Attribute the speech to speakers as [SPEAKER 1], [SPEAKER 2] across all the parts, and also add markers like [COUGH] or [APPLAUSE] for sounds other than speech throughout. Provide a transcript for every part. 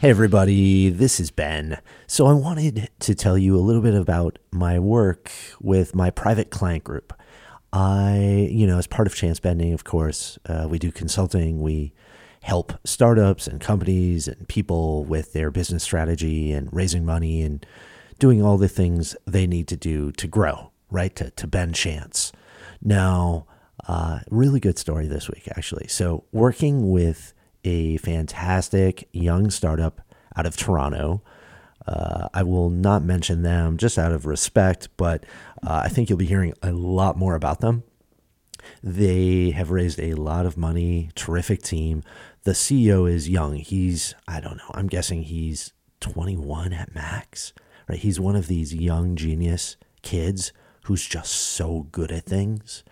[SPEAKER 1] Hey, everybody, this is Ben. So, I wanted to tell you a little bit about my work with my private client group. I, you know, as part of Chance Bending, of course, uh, we do consulting. We help startups and companies and people with their business strategy and raising money and doing all the things they need to do to grow, right? To, to bend chance. Now, uh, really good story this week, actually. So, working with a fantastic young startup out of Toronto. Uh, I will not mention them just out of respect, but uh, I think you'll be hearing a lot more about them. They have raised a lot of money, terrific team. The CEO is young. He's, I don't know, I'm guessing he's 21 at max, right? He's one of these young genius kids who's just so good at things.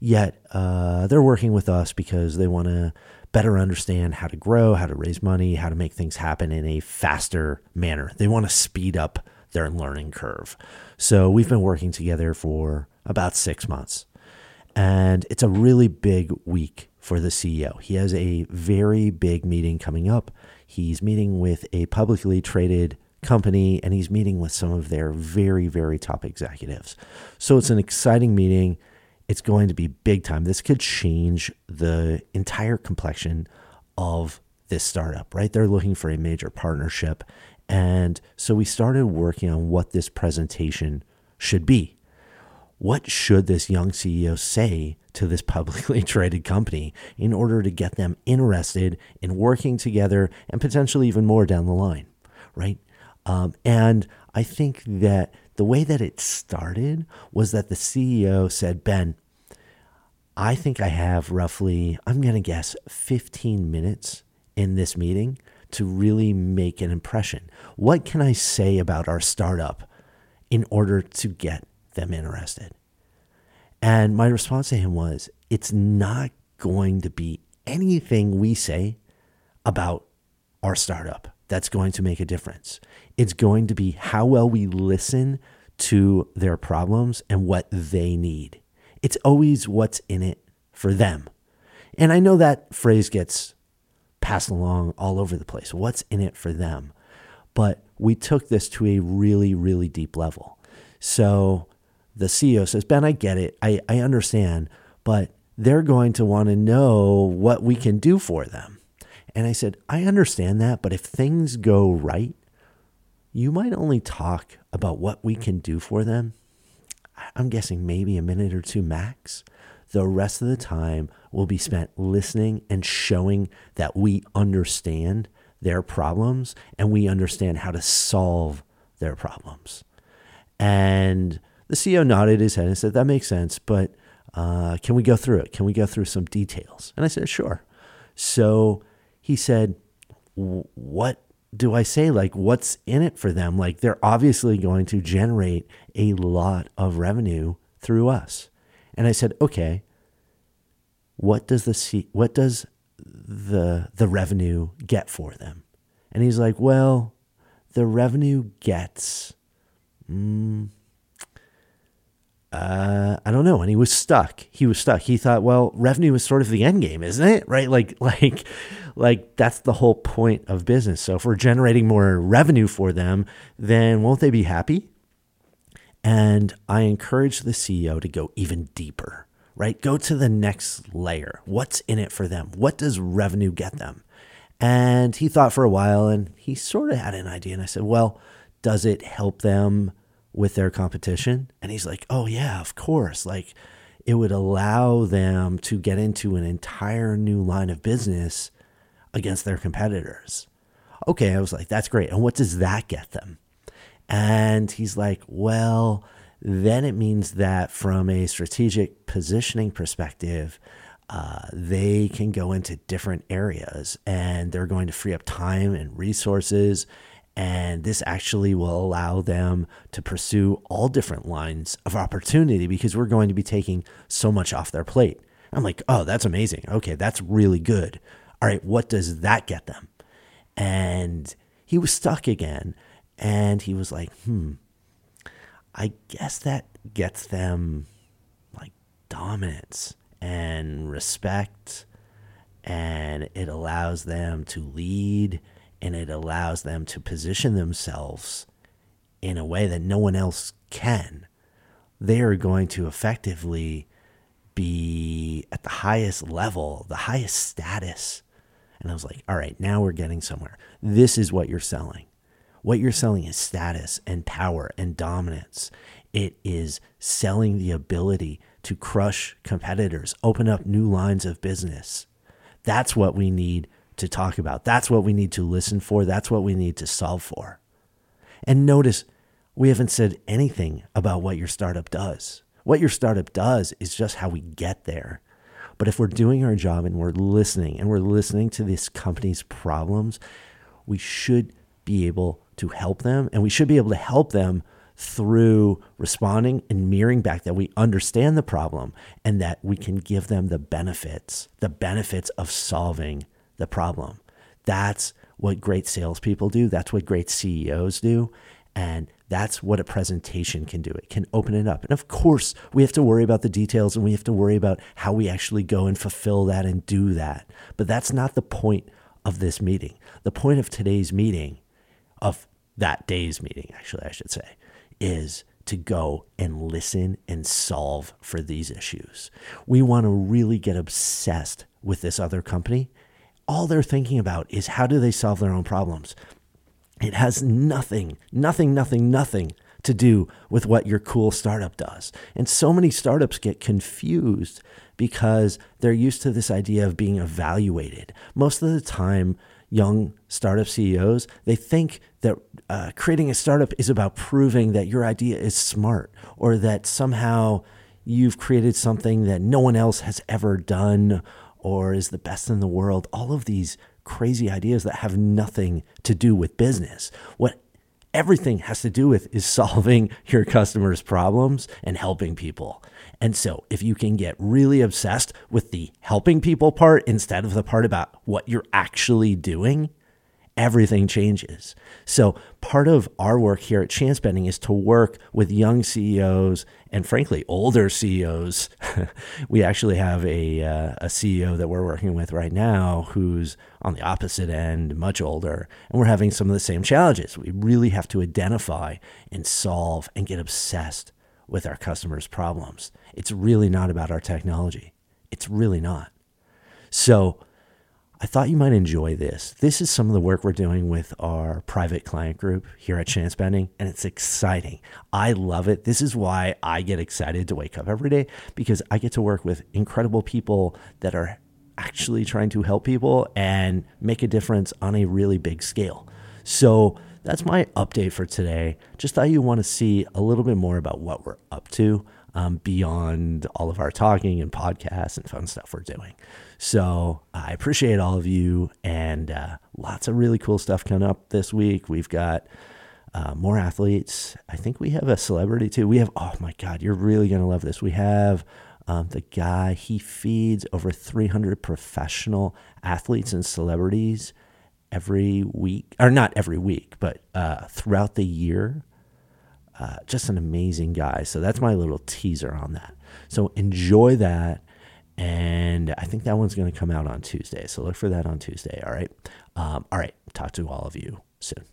[SPEAKER 1] Yet uh, they're working with us because they want to better understand how to grow, how to raise money, how to make things happen in a faster manner. They want to speed up their learning curve. So we've been working together for about six months. And it's a really big week for the CEO. He has a very big meeting coming up. He's meeting with a publicly traded company and he's meeting with some of their very, very top executives. So it's an exciting meeting it's going to be big time. This could change the entire complexion of this startup, right? They're looking for a major partnership. And so we started working on what this presentation should be. What should this young CEO say to this publicly [LAUGHS] traded company in order to get them interested in working together and potentially even more down the line, right? Um, and I think that the way that it started was that the CEO said, Ben, I think I have roughly, I'm going to guess 15 minutes in this meeting to really make an impression. What can I say about our startup in order to get them interested? And my response to him was, it's not going to be anything we say about our startup that's going to make a difference. It's going to be how well we listen to their problems and what they need. It's always what's in it for them. And I know that phrase gets passed along all over the place. What's in it for them? But we took this to a really, really deep level. So the CEO says, Ben, I get it. I, I understand, but they're going to want to know what we can do for them. And I said, I understand that, but if things go right, you might only talk about what we can do for them. I'm guessing maybe a minute or two max. The rest of the time will be spent listening and showing that we understand their problems and we understand how to solve their problems. And the CEO nodded his head and said, That makes sense, but uh, can we go through it? Can we go through some details? And I said, Sure. So he said, What do I say? Like, what's in it for them? Like, they're obviously going to generate a lot of revenue through us. And I said, okay, what does the what does the the revenue get for them? And he's like, well, the revenue gets, mm, uh, I don't know. And he was stuck. He was stuck. He thought, well, revenue is sort of the end game, isn't it? Right? Like, [LAUGHS] like, like that's the whole point of business. So if we're generating more revenue for them, then won't they be happy? And I encourage the CEO to go even deeper, right? Go to the next layer. What's in it for them? What does revenue get them? And he thought for a while and he sort of had an idea. And I said, well, does it help them with their competition? And he's like, oh, yeah, of course. Like, it would allow them to get into an entire new line of business against their competitors. Okay, I was like, that's great. And what does that get them? And he's like, well, then it means that from a strategic positioning perspective, uh, they can go into different areas and they're going to free up time and resources and this actually will allow them to pursue all different lines of opportunity because we're going to be taking so much off their plate. I'm like, oh, that's amazing. Okay, that's really good. All right, what does that get them? And he was stuck again. And he was like, hmm, I guess that gets them like dominance and respect. And it allows them to lead and it allows them to position themselves in a way that no one else can, they are going to effectively be at the highest level, the highest status. And I was like, all right, now we're getting somewhere. This is what you're selling. What you're selling is status and power and dominance. It is selling the ability to crush competitors, open up new lines of business. That's what we need to talk about. That's what we need to listen for. That's what we need to solve for. And notice we haven't said anything about what your startup does. What your startup does is just how we get there. But if we're doing our job and we're listening and we're listening to this company's problems, we should be able to help them and we should be able to help them through responding and mirroring back that we understand the problem and that we can give them the benefits, the benefits of solving the problem. That's what great salespeople do. That's what great CEOs do. And that's what a presentation can do. It can open it up. And of course, we have to worry about the details and we have to worry about how we actually go and fulfill that and do that. But that's not the point of this meeting. The point of today's meeting, of that day's meeting, actually, I should say, is to go and listen and solve for these issues. We want to really get obsessed with this other company. All they're thinking about is how do they solve their own problems? It has nothing, nothing, nothing, nothing to do with what your cool startup does. And so many startups get confused because they're used to this idea of being evaluated. Most of the time, young startup CEOs, they think that uh, creating a startup is about proving that your idea is smart or that somehow you've created something that no one else has ever done or is the best in the world. All of these crazy ideas that have nothing to do with business. What everything has to do with is [LAUGHS] solving your customers' problems and helping people. And so, if you can get really obsessed with the helping people part instead of the part about what you're actually doing, everything changes. So, part of our work here at Chance Bending is to work with young CEOs and, frankly, older CEOs. [LAUGHS] we actually have a, uh, a CEO that we're working with right now who's on the opposite end, much older, and we're having some of the same challenges. We really have to identify and solve and get obsessed with our customers' problems. It's really not about our technology. It's really not. So, I thought you might enjoy this. This is some of the work we're doing with our private client group here at Chance Bending, and it's exciting. I love it. This is why I get excited to wake up every day because I get to work with incredible people that are actually trying to help people and make a difference on a really big scale. So that's my update for today. Just thought you want to see a little bit more about what we're up to um, beyond all of our talking and podcasts and fun stuff we're doing. So I appreciate all of you and uh, lots of really cool stuff coming up this week. We've got uh, more athletes. I think we have a celebrity too. We have, oh my God, you're really going to love this. We have um, the guy, he feeds over 300 professional athletes and celebrities every week, or not every week, but uh, throughout the year. Uh, just an amazing guy. So that's my little teaser on that. So enjoy that. And I think that one's going to come out on Tuesday. So look for that on Tuesday. All right. Um, all right. Talk to all of you soon.